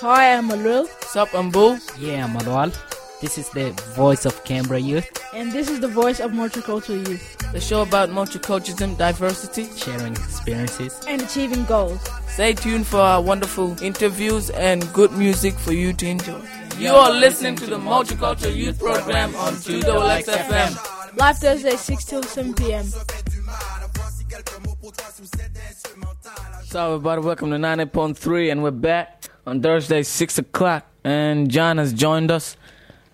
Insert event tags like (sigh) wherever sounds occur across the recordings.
Hi, I'm Alul, Sup, I'm Boo. Yeah, Manuel. This is the voice of Canberra youth, and this is the voice of multicultural youth The show about multiculturalism, diversity. sharing experiences. and achieving goals. Stay tuned for our wonderful interviews and good music for you to enjoy. You are listening to the Multicultural Youth Program on 2XX FM. Live Thursday, 6 till 7 p.m. So, everybody, welcome to 90.3, and we're back on Thursday, 6 o'clock. And John has joined us.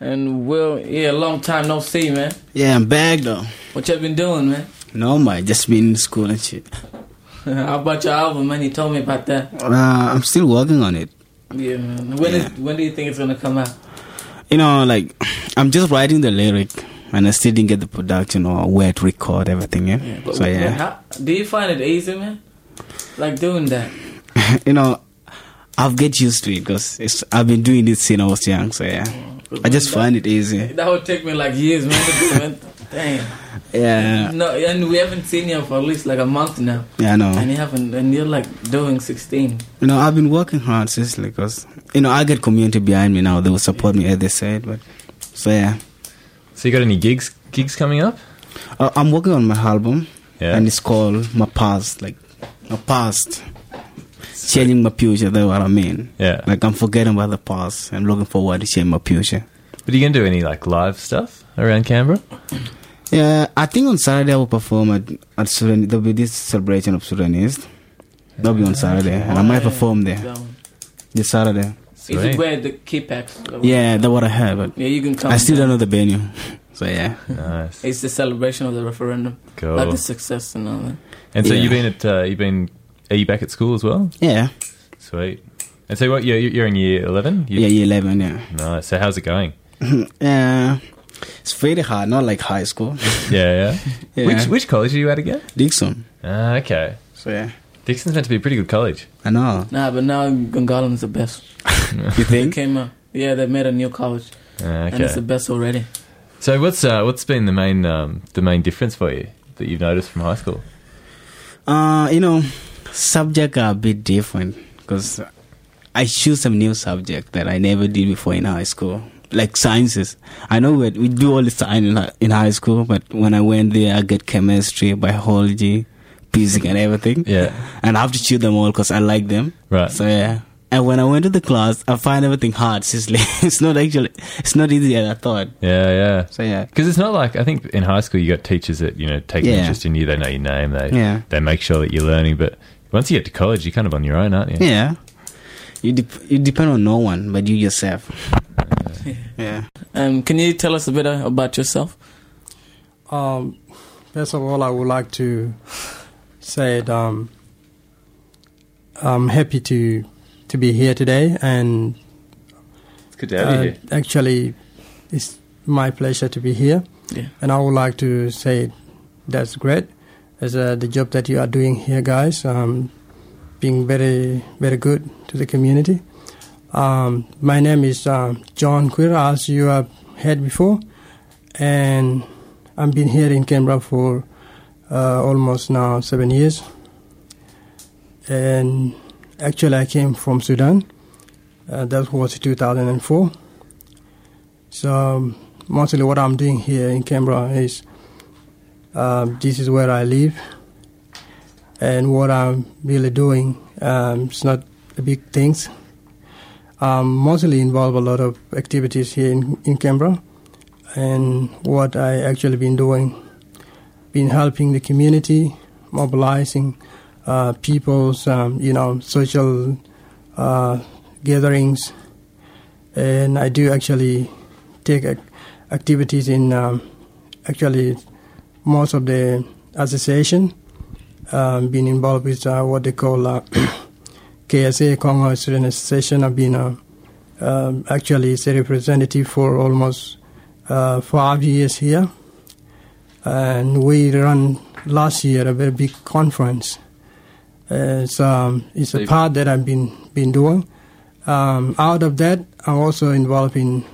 And Will, yeah, long time no see, man. Yeah, I'm back though. What you been doing, man? No, my just been in school and shit. (laughs) How about your album, man? You told me about that. Uh, I'm still working on it. Yeah, man. When, Yeah. is- when do you think it's gonna come out? You know, like I'm just writing the lyric, and I still didn't get the production or where to record everything. Yeah. But- so yeah, how- do you find it easy, man? Like doing that? (laughs) you know, I'll get used to it because it's I've been doing this since I was young. So yeah, I just find it easy. That would take me like years, man. to do, man. Damn. Yeah, No, and we haven't seen you for at least like a month now, yeah, I know. and you haven't, and you're like doing 16. You know, I've been working hard seriously because you know I get community behind me now. They will support me as they said. But so yeah, So you got any gigs gigs coming up? uh, I'm working on my album. Yeah. and it's called my past like my past changing my future that's what i mean Yeah. like i'm forgetting about the past and looking forward to change my future But are you gonna do any like live stuff around Canberra? yeah i think on saturday i will perform at, at Sudan. there'll be this celebration of sudanese that'll be on saturday and i might perform there this saturday is it where the key packs? yeah that's what i have but Yeah, you can come. i still don't know the venue (laughs) so yeah Nice. It's the celebration of the referendum, Cool. like the success and all that. And so Yeah. you've been at uh, you've been are you back at school as well? yeah Sweet. And so what you're you're in year eleven? yeah year 11 yeah Nice. So how's it going? (laughs) yeah it's very hard not like high school (laughs) Yeah, yeah. Yeah. Which which college are you at again? Dickson Ah, okay. so yeah Dickson's meant to be a pretty good college. i know Nah, but now Gungahlin's the best. (laughs) you They think came out. Yeah, they made a new college, Ah, and it's the best already. So what's uh, what's been the main um, the main difference for you that you've noticed from high school? Uh, you know, subject are a bit different because I choose some new subject that I never did before in high school, like sciences. I know we, we do all the science in, in high school, but when I went there, I get chemistry, biology, physics, and everything. Yeah. And I have to chew them all because I like them. Right. So yeah. And when I went to the class, I find everything hard. Seriously, (laughs) it's not actually, it's not easy as I thought. Yeah, yeah. So yeah. Because it's not like I think in high school you got teachers that you know take an Yeah. interest in you. They know your name. They Yeah. they make sure that you're learning. But once you get to college, you're kind of on your own, aren't you? Yeah. You dep you depend on no one but you yourself. (laughs) yeah. Um, can you tell us a bit uh, about yourself? Um, first of all, I would like to that um, I'm happy to to be here today, and It's good to have you uh, here. actually, it's my pleasure to be here. Yeah. And I would like to say that's great. As uh, the job that you are doing here, guys, um, being very very good to the community. Um, my name is uh, John Queer, as you have heard before, and I've been here in Canberra for uh, almost now seven years. And actually, I came from Sudan. Uh, that was 2004. So mostly what I'm doing here in Canberra is um, this is where I live, and what I'm really doing um, it's not big things. Mostly involved a lot of activities here in, in Canberra, and what I actually been doing, been helping the community, mobilizing uh, people's um, you know social uh, gatherings, and I do actually take ac- activities in um, actually most of the association. Um, been involved with uh, what they call uh, (coughs) KSA Congo Student Association. I've been uh, um, actually a representative for almost uh, five years here, and we run last year a very big conference. Uh, it's um, it's a part that I've been been doing. Um, out of that, I'm also involved in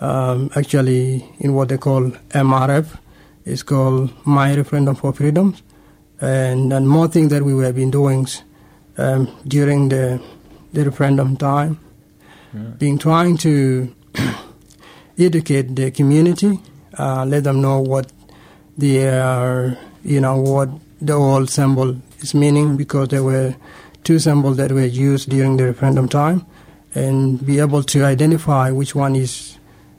um, actually in what they call MRF. It's called My Referendum for Freedom. and, and more things that we have been doing um, during the, the referendum time, being trying to (clears throat) educate the community, uh, let them know what the are, you know what the old symbol is meaning because there were two symbols that were used during the referendum time, and be able to identify which one is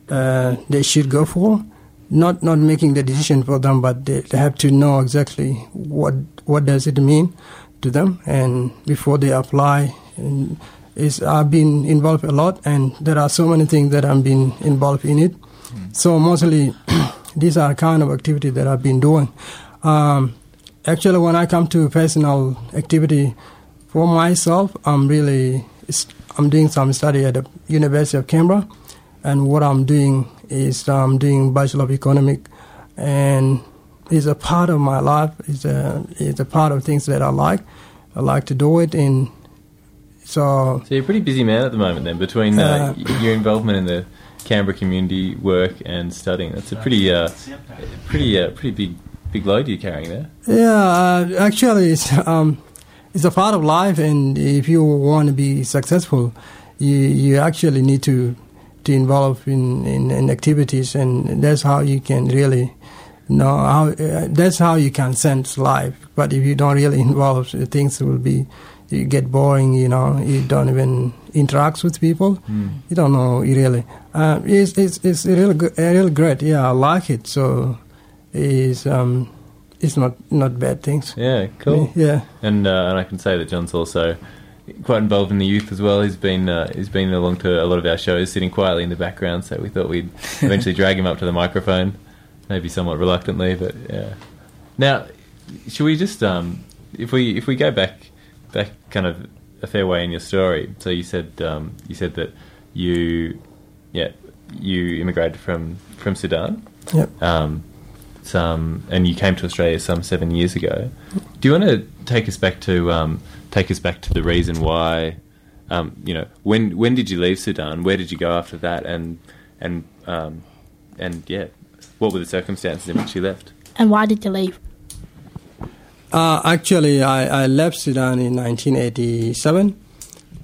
uh, they should go for. Not not making the decision for them, but they, they have to know exactly what what does it mean to them, and before they apply. And is I've been involved a lot, and there are so many things that I've been involved in it. So mostly, (clears throat) these are kind of activities that I've been doing. Um, actually, when I come to personal activity for myself, I'm really I'm doing some study at the University of Canberra, and what I'm doing is I'm doing Bachelor of Economic, and it's a part of my life. It's a it's a part of things that I like. I like to do it, and so So you're a pretty busy man at the moment, then, between uh, Uh, your involvement in the Canberra community work and studying. That's a pretty, uh, pretty, uh, pretty big, big load you're carrying there. Yeah, uh, actually, it's, um, it's a part of life, and if you want to be successful, you you actually need to to involve in, in, in activities, and that's how you can really know how. Uh, that's how you can sense life. But if you don't really (laughs) involve, things will be you get boring. You know, you don't even interact with people. You don't know really. Uh, it's it's it's really good, really great. Yeah, I like it. So, it's um, it's not not bad things. Yeah, cool. Yeah. And uh, and I can say that John's also quite involved in the youth as well. He's been uh, he's been along to a lot of our shows, sitting quietly in the background. So we thought we'd (laughs) eventually drag him up to the microphone, maybe somewhat reluctantly, but yeah. Now, should we just um, if we if we go back back kind of a fair way in your story? So you said um, you said that you yeah you immigrated from from Sudan. Yep. Um, some, and you came to Australia some seven years ago. Do you want to take us back to um, take us back to the reason why? Um, you know, when when did you leave Sudan? Where did you go after that? And and um, and yeah, what were the circumstances in which you left? And why did you leave? Uh, actually, I, I left Sudan in 1987.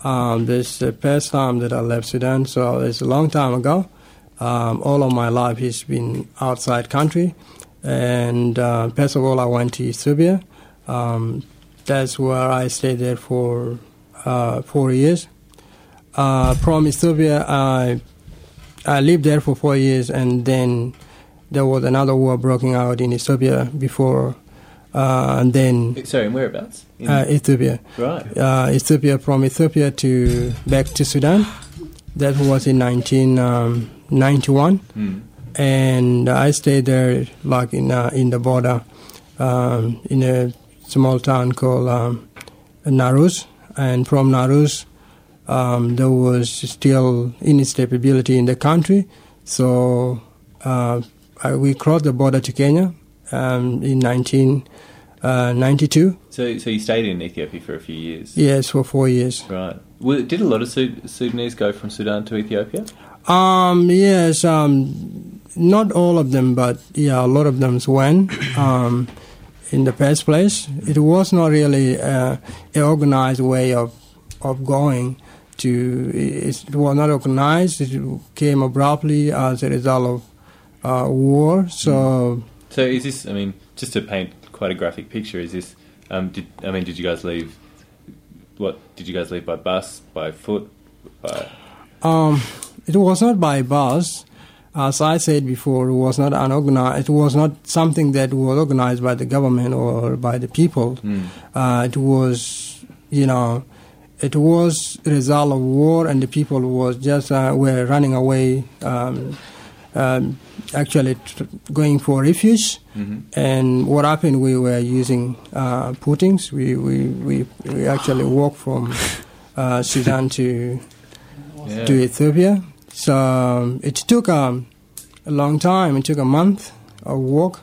Um, this is the first time that I left Sudan, so it's a long time ago. Um, all of my life has been outside country, and uh, first of all, I went to Ethiopia. Um, that's where I stayed there for uh, four years. Uh, from Ethiopia, I I lived there for four years, and then there was another war breaking out in Ethiopia before, uh, and then sorry, and whereabouts? In uh, Ethiopia. Right. Uh, Ethiopia from Ethiopia to back to Sudan. That was in 1991, um, mm. and I stayed there like in uh, in the border, um, in a small town called um, and from Narus, um, there was still instability in the country, so uh, I, we crossed the border to Kenya um, in 19- uh, 92. So, so you stayed in Ethiopia for a few years? Yes, for four years. Right. Well, did a lot of Sud- Sudanese go from Sudan to Ethiopia? Um, yes, um, not all of them, but yeah, a lot of them went. Um, in the first place, it was not really uh, an organized way of of going. To it, it was not organized. It came abruptly as a result of uh, war. So, so is this? I mean, just to paint quite a graphic picture, is this? Um, did I mean? Did you guys leave? What did you guys leave by bus, by foot, by? Um, it was not by bus. As I said before, it was not unorganized. It was not something that was organized by the government or by the people. Uh, it was, you know, it was a result of war, and the people was just uh, were running away. Um, um, actually, tr- going for refuge. And what happened? We were using uh, puttings. We, we we we actually walked from uh, Sudan to (laughs) Yeah. to Ethiopia. So um, it took um, a long time. It took a month of walk,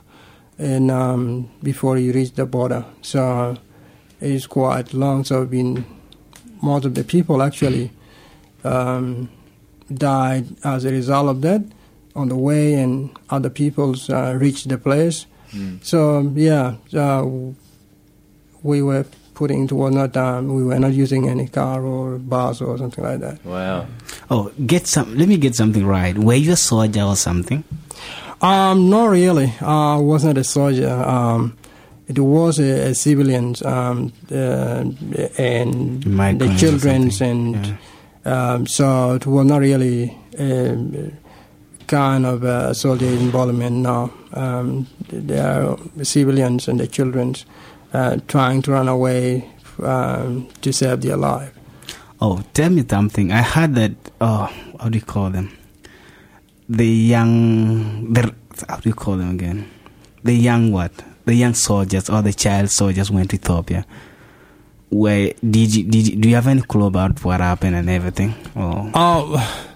and um, before you reach the border. So it's quite long. So been most of the people actually um, died as a result of that on the way, and other people's uh, reached the place. So yeah, uh, we were putting towards not um, we were not using any car or bus or something like that. Wow. Oh, get some. Let me get something right. Were you a soldier or something? Um, not really. I was not a soldier. Um, it was a, a civilian um, uh, and Migrants the or children's and Yeah. um, so it was not really um, kind of uh, soldier involvement. now. um, there are civilians and the children's uh, trying to run away um, to save their life. Oh, tell me something. I heard that. Oh, how do you call them? The young. The how do you call them again? The young what? The young soldiers or the child soldiers went to Ethiopia. Where did you, did you, do you have any clue about what happened and everything? Oh, Oh,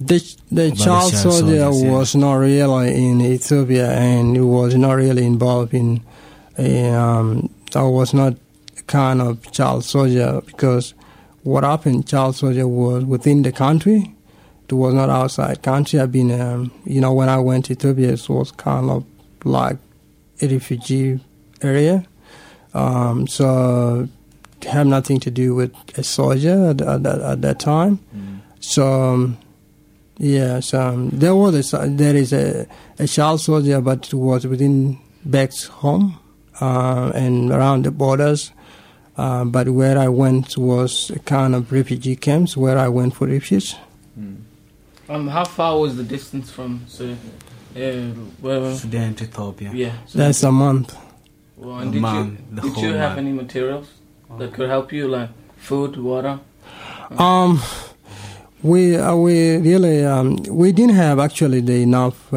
the the the child child soldier soldiers, yeah. was not really in Ethiopia, and he was not really involved in. Um, I was not kind of child soldier because what happened, child soldier was within the country. It was not outside country. I've been, um, you know, when I went to Ethiopia, it was kind of like a refugee area. Um, so it had nothing to do with a soldier at, at, that- at that time. So um, yes, um, there was a, there is a, a child soldier, but it was within Beck's home uh, and around the borders. Uh, but where I went was a kind of refugee camps where I went for refuge. Um, how far was the distance from, say, uh, well, Sudan to Ethiopia. yeah. So That's a month. well, and a did month, you did you have month. any materials that could help you, like food, water? Um, we uh, we really um, we didn't have actually the enough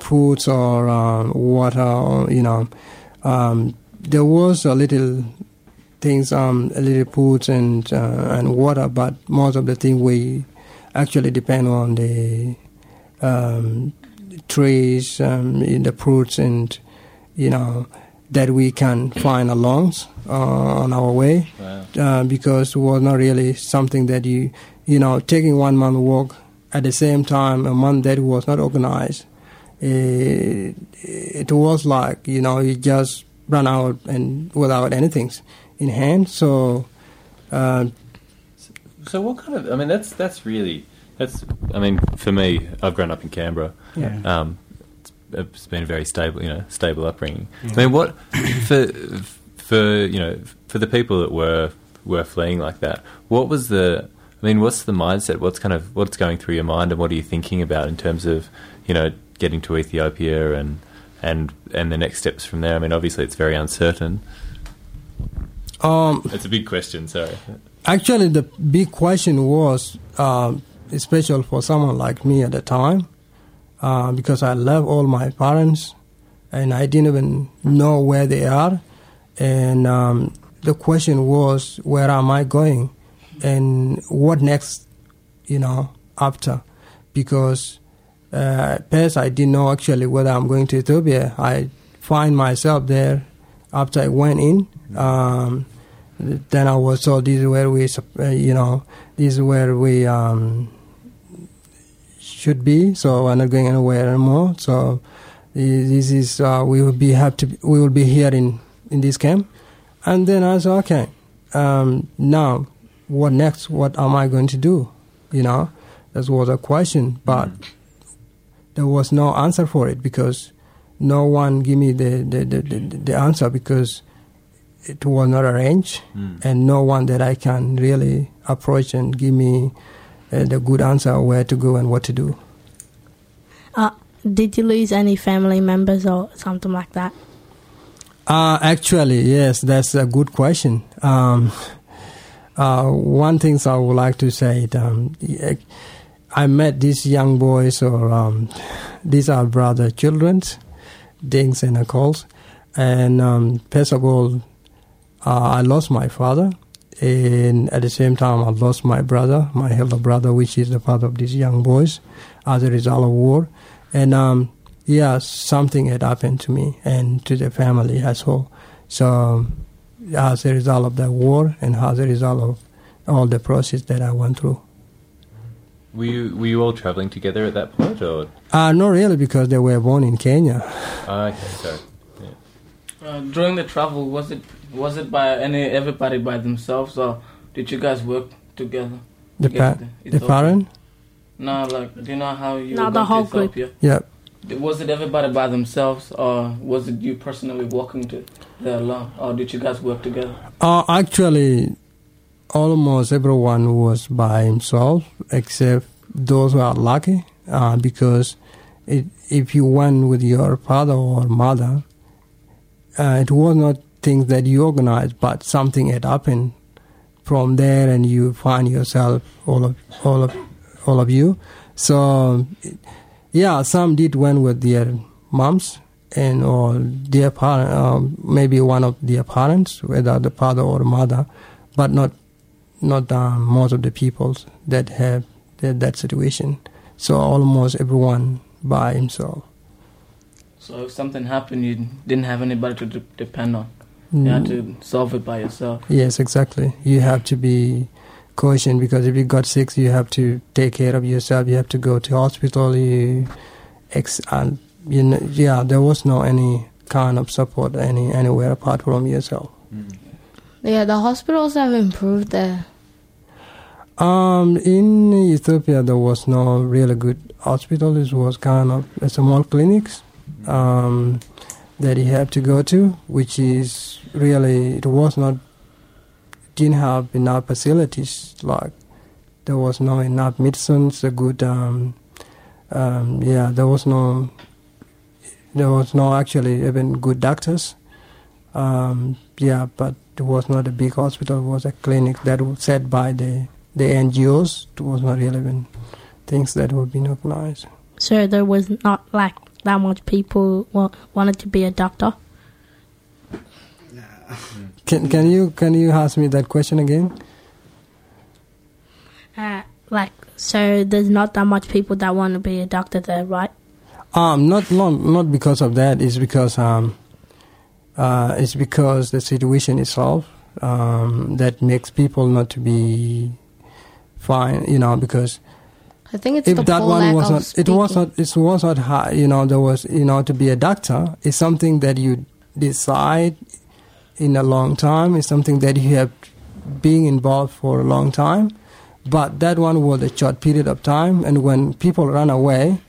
foods or um, water. Or, you know, um, there was a little things, um, a little foods and uh, and water, but most of the thing we actually depend on the um, trees, in the fruits, and you know that we can find along uh, on our way Wow. uh, because it was not really something that you, you know, taking one month walk at the same time, a month that was not organized. It, it was like, you know, you just run out and without anything in hand. So, uh, So what kind of? I mean, that's that's really that's. I mean, for me, I've grown up in Canberra. yeah. Um, it's, been a very stable, you know, stable upbringing. I mean, what for for you know for the people that were were fleeing like that? What was the? I mean, what's the mindset? What's kind of what's going through your mind, and what are you thinking about in terms of you know getting to Ethiopia and and and the next steps from there? I mean, obviously, it's very uncertain. Um, It's a big question. Sorry. Actually, the big question was, um, especially for someone like me at the time, uh, because I love all my parents, and I didn't even know where they are, and um, the question was, where am I going, and what next, you know, after, because uh, first I didn't know actually whether I'm going to Ethiopia. I find myself there after I went in. Um, then I was told this is where we, uh, you know, this is where we um, should be. So we're not going anywhere anymore. So this is uh, we will be have to we will be here in in this camp. And then I said, okay, um, now what next? What am I going to do? You know, that was a question, but there was no answer for it because no one gave me the the, the, the, the answer because it was not arranged Mm. and no one that I can really approach and give me the good answer where to go and what to do. Uh, did you lose any family members or something like that? Uh, actually, yes, that's a good question. Um, uh, one thing I would like to say, um, I met these young boys, or um, these are brother children, Dings and Nichols, and um, first of all, uh, I lost my father, and at the same time, I lost my brother, my elder brother, which is the father of these young boys, as a result of war, and um, yeah, something had happened to me and to the family as well. So, as a result of the war and as a result of all the process that I went through. Were you were you all traveling together at that point, or Uh, not really, because they were born in Kenya. Ah, okay, sorry. Uh, during the travel, was it was it by any everybody by themselves, or did you guys work together? The, to pa- the parent? No, like do you know how you No, were the whole group. Ethiopia? Yeah. Was it everybody by themselves, or was it you personally walking to there alone, or did you guys work together? Uh, actually, almost everyone was by himself except those who are lucky uh, because it, if you went with your father or mother, uh, it was not things that you organized, but something had happened from there, and you find yourself all of all of all of you. So, yeah, some did went with their moms and or their parent, um, maybe one of their parents, whether the father or mother, but not not um, most of the people that have that, that situation. So almost everyone by himself. So if something happened, you didn't have anybody to de- depend on. You had to mm. solve it by yourself. Yes, exactly. You have to be cautious because if you got sick, you have to take care of yourself. You have to go to hospital. You, ex- and you know, yeah, there was no any kind of support any anywhere apart from yourself. Mm. Yeah, the hospitals have improved there. Um, in Ethiopia, there was no really good hospital. It was kind of a small clinics um, that he had to go to, which is really it was not didn't have enough facilities. Like there was no enough medicines, a good um, um, yeah, there was no there was no actually even good doctors. Um, yeah, but it was not a big hospital. It was a clinic that was set by the the NGOs. It was not even things that would be organized. So there was not like that much people wa- wanted to be a doctor. Can can you can you ask me that question again? Uh, like so, there's not that much people that want to be a doctor there, right? Um, not not not because of that. It's because um, uh, it's because the situation itself um, that makes people not to be fine. You know, because I think it's if the that full one lack was not, it was not, it was not high. You know, there was, you know, to be a doctor is something that you decide in a long time. It's something that you have been involved for a long time. But that one was a short period of time, and when people ran away,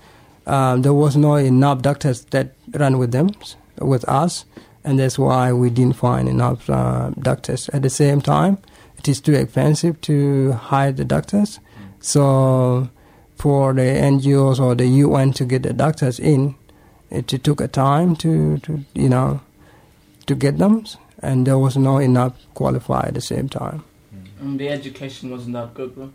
um, there was no enough doctors that ran with them, with us, and that's why we didn't find enough uh, doctors. At the same time, it is too expensive to hire the doctors, so for the NGOs or the UN to get the doctors in, it, it took a time to, to you know to get them, and there was not enough qualified at the same time. And the education wasn't that good, bro.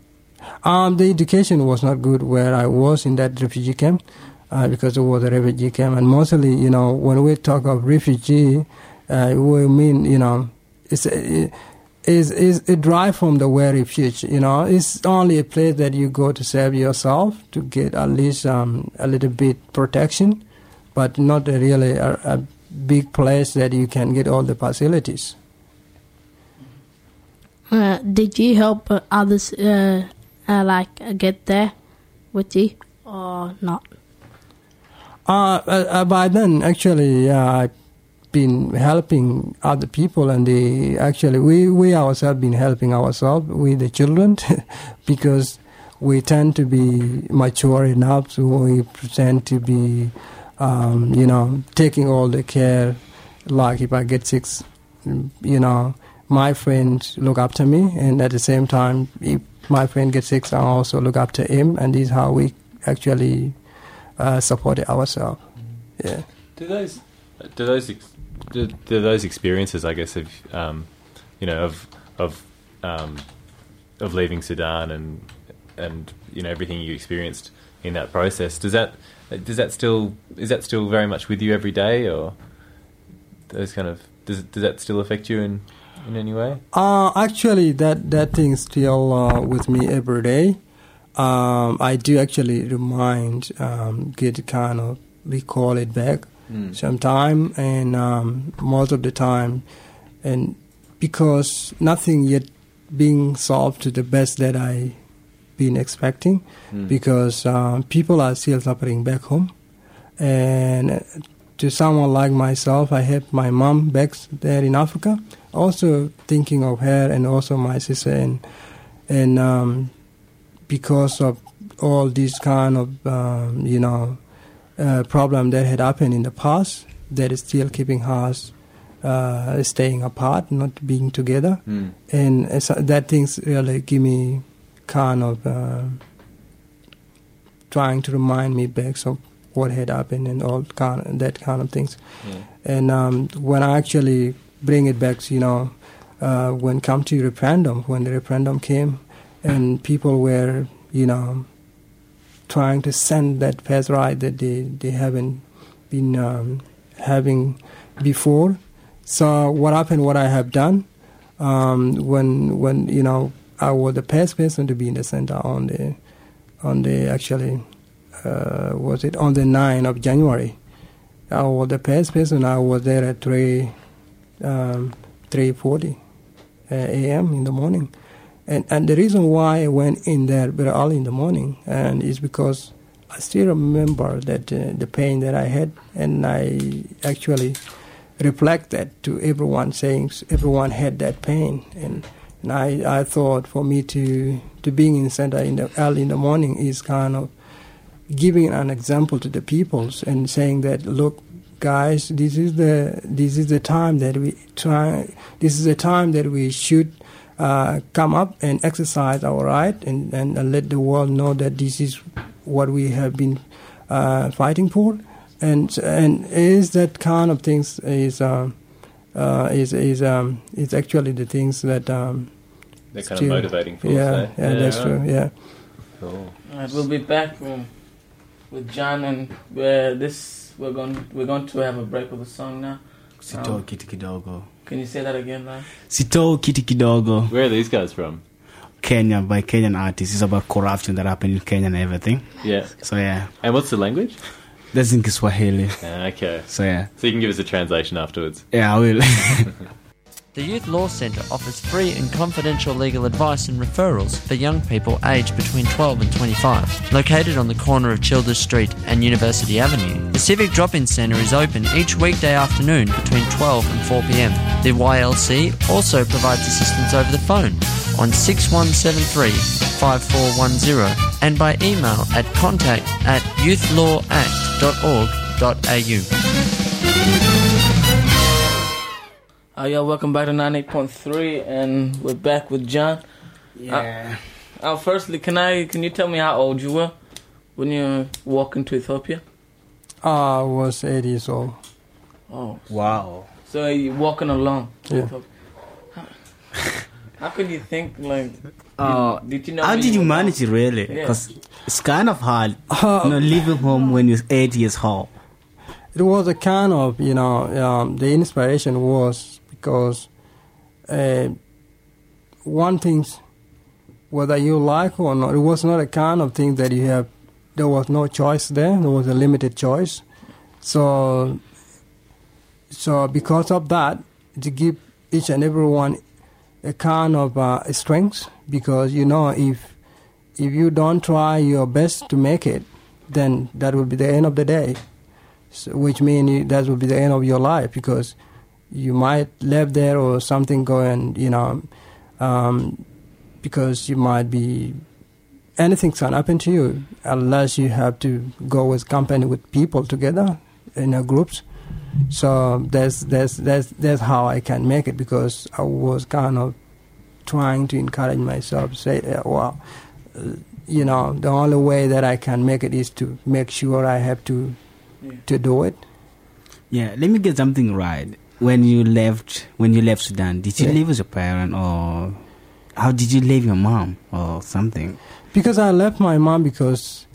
Um, the education was not good where I was in that refugee camp uh, because it was a refugee camp, and mostly, you know, when we talk of refugee, uh, we mean, you know, it's a, is is a drive from the word refuge. You know, it's only a place that you go to save yourself to get at least um, a little bit protection, but not a really a, a big place that you can get all the facilities. Uh, did you help others uh, uh, like uh, get there with you or not? Uh, uh, uh, by then, actually, uh, I've been helping other people, and they actually we we ourselves been helping ourselves with the children (laughs) because we tend to be mature enough, so we tend to be, um, you know, taking all the care. Like if I get sick, you know, my friends look after me, and at the same time, if my friend gets sick, I also look after him, and this is how we actually uh, support ourselves. Yeah. Do those do those ex- those experiences, I guess, of um, you know, of of um, of leaving Sudan and and you know everything you experienced in that process, does that does that still is that still very much with you every day, or those kind of does does that still affect you in in any way? Uh, actually, that that thing still uh, with me every day. Um, I do actually remind, um, get kind of recall it back sometime, and um, most of the time, and because nothing yet being solved to the best that I been expecting, because um, people are still suffering back home, and to someone like myself, I had my mom back there in Africa, also thinking of her and also my sister, and and um, because of all these kind of um, you know uh, problem that had happened in the past, that is still keeping us uh, staying apart, not being together, Mm. and uh, so that things really give me kind of uh, trying to remind me back of what had happened and all kind of, that kind of things. Yeah. And um, when I actually bring it back, you know, uh, when come to referendum, when the referendum came, and people were, you know, trying to send that pass right that they, they haven't been um, having before. So what happened? What I have done um, when when you know I was the first person to be in the center on the on the actually uh, was it on the 9th of January. I was the first person. I was there at three um, three forty uh, a.m. in the morning, and and the reason why I went in there very early in the morning and is because I still remember that uh, the pain that I had, and I actually reflect that to everyone, saying everyone had that pain, and and I, I thought for me to to being in center in the early in the morning is kind of giving an example to the peoples and saying that look guys this is the this is the time that we try this is the time that we should uh, come up and exercise our right and, and, and let the world know that this is what we have been uh, fighting for and and is that kind of things is uh, uh, is is um, is actually the things that um, They're kind still- of motivating force. yeah, eh? yeah, that's right. true yeah Cool. All right, we'll be back um, with John, and uh, this we're going we're going to have a break with a song now. Sito Um, kiti kidogo. Can you say that again, man? Sito kiti kidogo. Where are these guys from? Kenya by Kenyan artists. It's about corruption that happened in Kenya and everything. Yeah. So yeah, And what's the language? that's in Kiswahili. Ah, okay. So yeah, So you can give us a translation afterwards. yeah, I will. (laughs) The Youth Law Centre offers free and confidential legal advice and referrals for young people aged between 12 and 25. Located on the corner of Childers Street and University Avenue, the Civic Drop-In Centre is open each weekday afternoon between 12 and 4 pm. The YLC also provides assistance over the phone on 6173 5410 and by email at contact at youthlawact.org.au. Uh, yeah, welcome back to 98.3, and we're back with John. yeah. Uh, firstly, can I can you tell me how old you were when you walked into Ethiopia? I was eight years old Oh, Wow. so you're walking alone. to Yeah. How, how could you think like? Uh, did you know? How did you were manage it really? Yeah. Because it's kind of hard, (laughs) Uh, you know, leaving home when you're eight years old. it was a kind of you know um, the inspiration was because uh, one thing whether you like or not. It was not a kind of thing that you have there was no choice there. There was a limited choice. So so because of that to give each and everyone a kind of uh, strength because you know if if you don't try your best to make it then that will be the end of the day. So, which means that will be the end of your life because you might live there or something go and you know um, because you might be anything can happen to you unless you have to go with company with people together in a groups so that's that's that's that's how I can make it because I was kind of trying to encourage myself say well uh, you know the only way that I can make it is to make sure I have to Yeah. to do it Yeah, let me get something right. When you left, when you left Sudan, did you Yeah. live with your parent, or how did you leave your mom, or something? because I left my mom because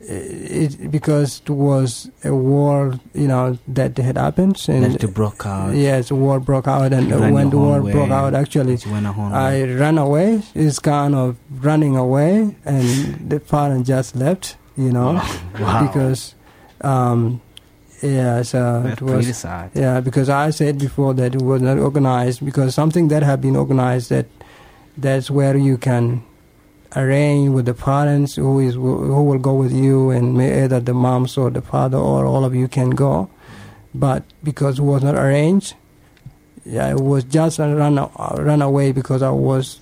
uh, it because it was a war you know that had happened and That broke out. yes war broke out and when the war own broke out actually You went home. I ran away it's kind of running away and the parent just left you know (laughs) wow. because um yeah so it was yeah, because I said before that it was not organized because something that had been organized that that's where you can arrange with the parents who is who will go with you and may either the moms or the father or all of you can go. but because it was not arranged, yeah, it was just a run run away because I was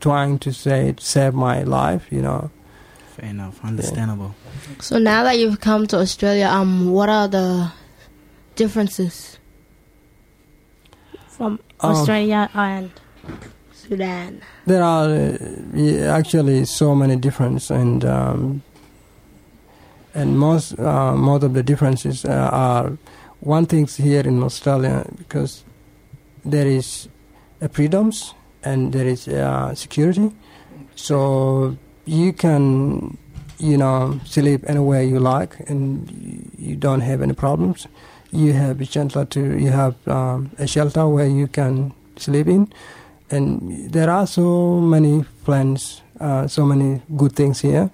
trying to say save my life, you know. Fair enough, understandable. So now that you've come to Australia, um, what are the differences? from Um, Australia and Sudan. There are uh, actually so many differences, and um, and most uh, most of the differences uh, are one thing's here in Australia because there is a freedoms and there is uh, security, so you can you know sleep anywhere you like, and you- don't have any problems. You have a shelter to you have um, a shelter where you can sleep in and there are so many plans, uh, so many good things here.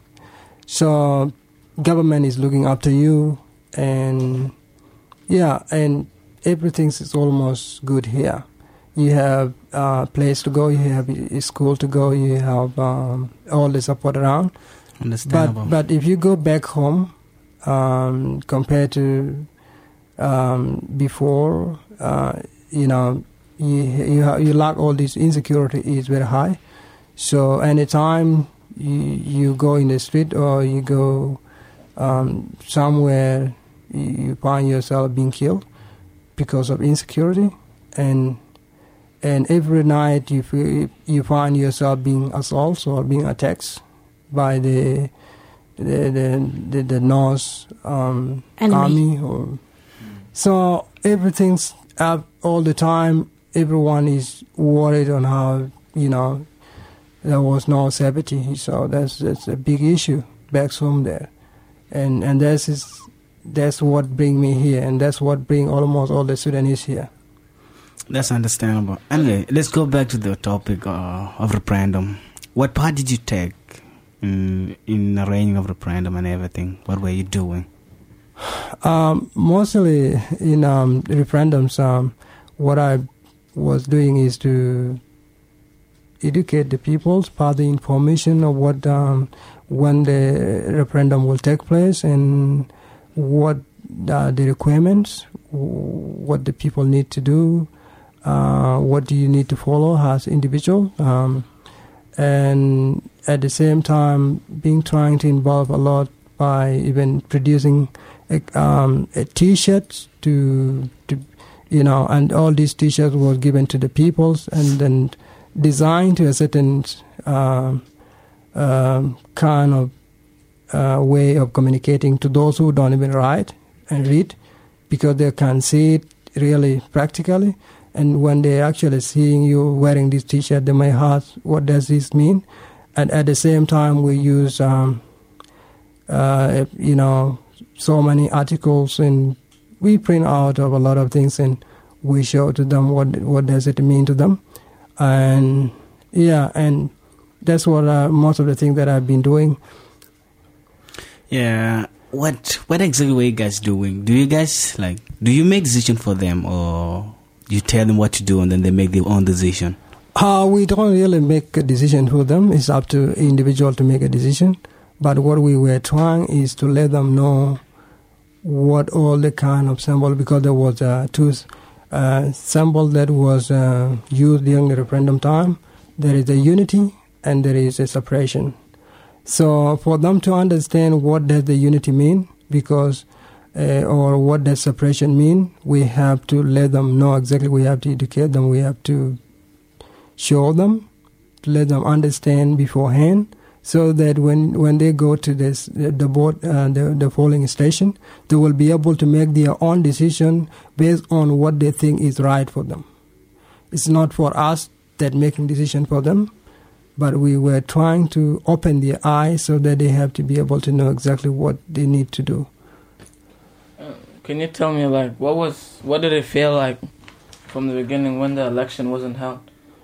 So government is looking after you, and yeah, and everything is almost good here. You have a place to go, you have a school to go, you have um, all the support around. Understandable. But but if you go back home, um, compared to um, before, uh, you know, you you, ha- you lack all this insecurity is very high. So anytime you you go in the street or you go um, somewhere, you, you find yourself being killed because of insecurity, and and every night you feel, you find yourself being assaulted or being attacked by the the the, the, the North um, army or so everything's up all the time. Everyone is worried on how you know there was no safety. So that's that's a big issue back home there, and and that's is that's what bring me here, and that's what bring almost all the Sudanese here. That's understandable. Anyway, let's go back to the topic uh, of referendum. What part did you take in in arranging of referendum and everything? What were you doing? Um, mostly in um, referendums, um, what I was doing is to educate the people, pass the information of what um, when the referendum will take place and what are the requirements, what the people need to do, uh, what do you need to follow as individual, um, and at the same time being trying to involve a lot by even producing a, um, a T-shirt to to you know, and all these T-shirts were given to the peoples and then designed to a certain um, um, kind of uh, way of communicating to those who don't even write and read because they can see it really practically. And when they're actually seeing you wearing this T-shirt, they may ask, "What does this mean?" And at the same time, we use, um, uh, you know, so many articles and we print out of a lot of things and we show to them what what does it mean to them and yeah and that's what uh, most of the things that i've been doing Yeah. What what exactly were you guys doing? Do you guys like do you make decision for them or you tell them what to do and then they make their own decision? uh, we don't really make a decision for them it's up to individual to make a decision but what we were trying is to let them know what all the kind of symbol because there was uh, two uh, symbol that was uh, used during the referendum time. There is a unity and there is a separation. So for them to understand what does the unity mean, because uh, or what does separation mean, we have to let them know exactly. We have to educate them. We have to show them, to let them understand beforehand, so that when, when they go to this the, board uh, the the polling station, they will be able to make their own decision based on what they think is right for them. It's not for us that making decision for them, but we were trying to open their eyes so that they have to be able to know exactly what they need to do. Can you tell me like what was what did it feel like from the beginning when the election wasn't held?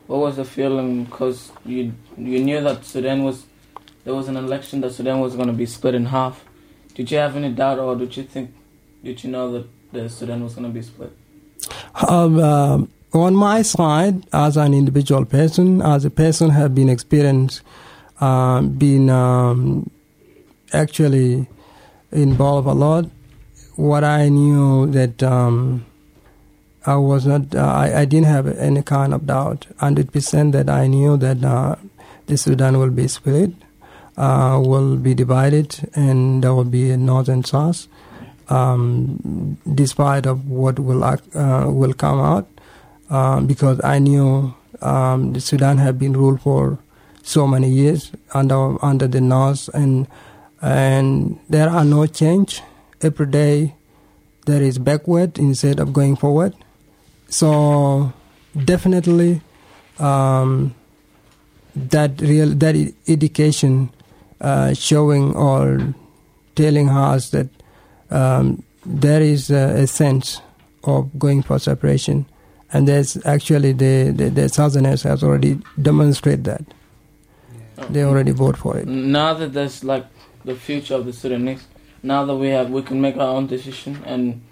What was the feeling? Because you you knew that Sudan was there was an election that Sudan was going to be split in half. Did you have any doubt, or did you think did you know that the Sudan was going to be split? Um, um, on my side, as an individual person, as a person have been experienced, um, been um, actually involved a lot. What I knew that um, I was not, uh, I, I didn't have any kind of doubt, hundred percent that I knew that uh, the Sudan will be split, uh, will be divided, and there will be a north and south. Um, despite of what will uh, will come out, um, because I knew um, the Sudan had been ruled for so many years under under the North, and and there are no change every day. There is backward instead of going forward. So definitely, um, that real that education uh, showing or telling us that um, there is a, a sense of going for separation, and there's actually the the, the Southerners has already demonstrated that they already vote for it. Now that there's like the future of the Sudanese, now that we have, we can make our own decision and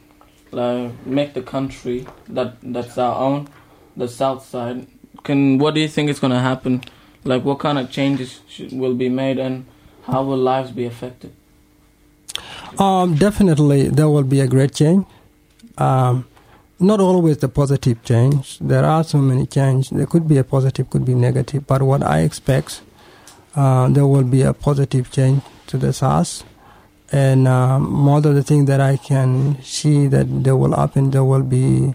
like make the country that that's our own, the South side. Can what do you think is gonna happen? Like what kind of changes should, will be made and how will lives be affected? Um, definitely, there will be a great change. Um, not always the positive change. There are so many changes. There could be a positive, could be negative. But what I expect, uh, there will be a positive change to the SARS. And um, more of the things that I can see that there will happen, there will be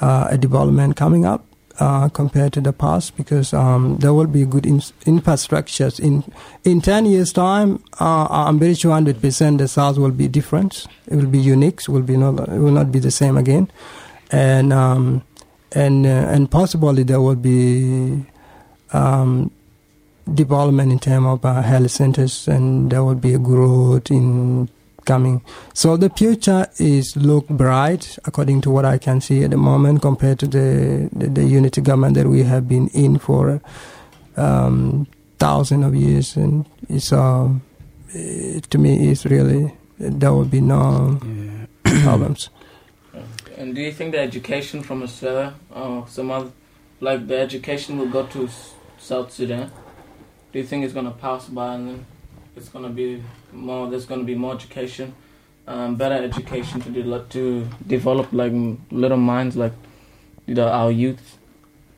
uh, a development coming up uh, compared to the past because um, there will be good in- infrastructures. In in ten years' time, uh, I'm very sure 100 percent the South will be different. It will be unique. Will be not it will not be the same again, and um, and uh, and possibly there will be um, development in terms of uh, health centers, and there will be a growth in coming. So the future is look bright according to what I can see at the moment compared to the the, the unity government that we have been in for um, thousands of years, and it's uh, to me it's really there will be no (coughs) problems. And do you think the education from Australia or some other, like the education will go to South Sudan? Do you think it's gonna pass by and then it's gonna be more? There's gonna be more education, um, better education to to develop like little minds like you know our youth,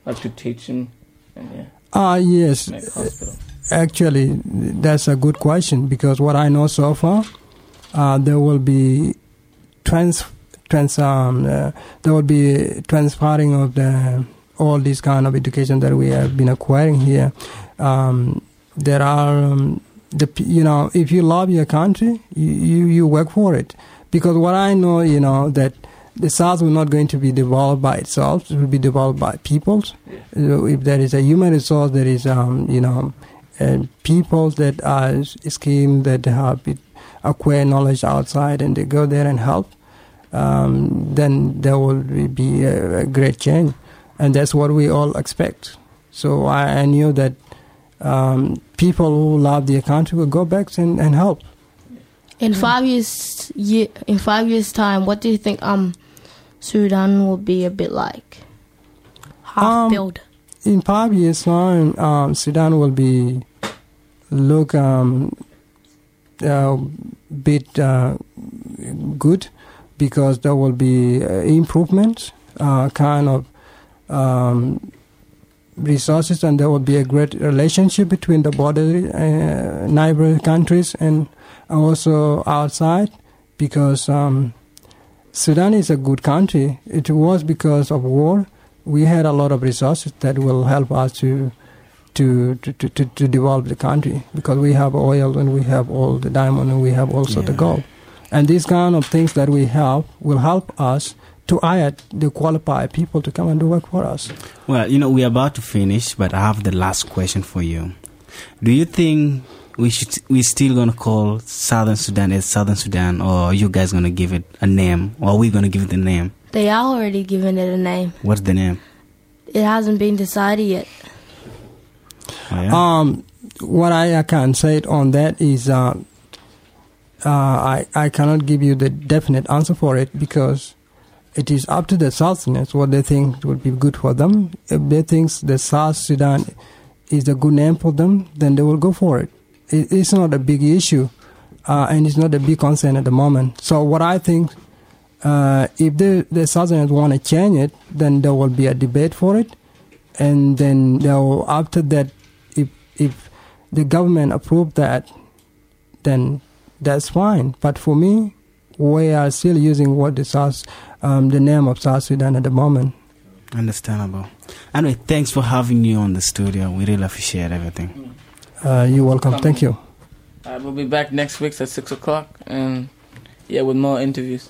like to teach them and yeah, Ah yes. Actually, that's a good question because what I know so far, uh, there will be trans, trans um, uh, there will be transferring of the all this kind of education that we have been acquiring here. Um, there are um, the you know if you love your country, you, you you work for it because what I know you know that the South will not going to be developed by itself; it will be developed by peoples. Uh, If there is a human resource, there is um, you know and people that are skilled that have acquire knowledge outside and they go there and help, um, then there will be a, a great change, and that's what we all expect. So I, I knew that um, people who love their country will go back and, and help. In five years, ye in five years' time, what do you think um Sudan will be a bit like? Half Um, built. In five years' time, um, Sudan will be look um, uh, bit uh, good because there will be uh, improvements, uh, kind of um, resources, and there will be a great relationship between the border uh, neighbor countries and also outside because um, Sudan is a good country. It was because of war. We had a lot of resources that will help us to to, to, to, to, to develop the country because we have oil and we have all the diamond and we have also the gold. And these kind of things that we have will help us to hire the qualified people to come and do work for us. Well, you know, we're about to finish, but I have the last question for you. Do you think we should we still gonna call Southern Sudan as Southern Sudan, or are you guys gonna give it a name, or are we gonna give it a name? They are already giving it a name. What's the name? It hasn't been decided yet. Oh, yeah? Um, what I, I can say on that is uh, uh, I, I cannot give you the definite answer for it because it is up to the Southerners what they think would be good for them. If they think the South Sudan is a good name for them, then they will go for it. it it's not a big issue. uh, and it's not a big concern at the moment. So what I think, uh, if the the want to change it, then there will be a debate for it, and then they'll after that, if if the government approve that, then that's fine. But for me, we are still using what the South, um, the name of South Sudan at the moment. Understandable. Anyway, thanks for having you on the studio. We really appreciate everything. Uh, you're welcome. Thank you. Alright, we'll be back next week at six o'clock, and yeah, with more interviews.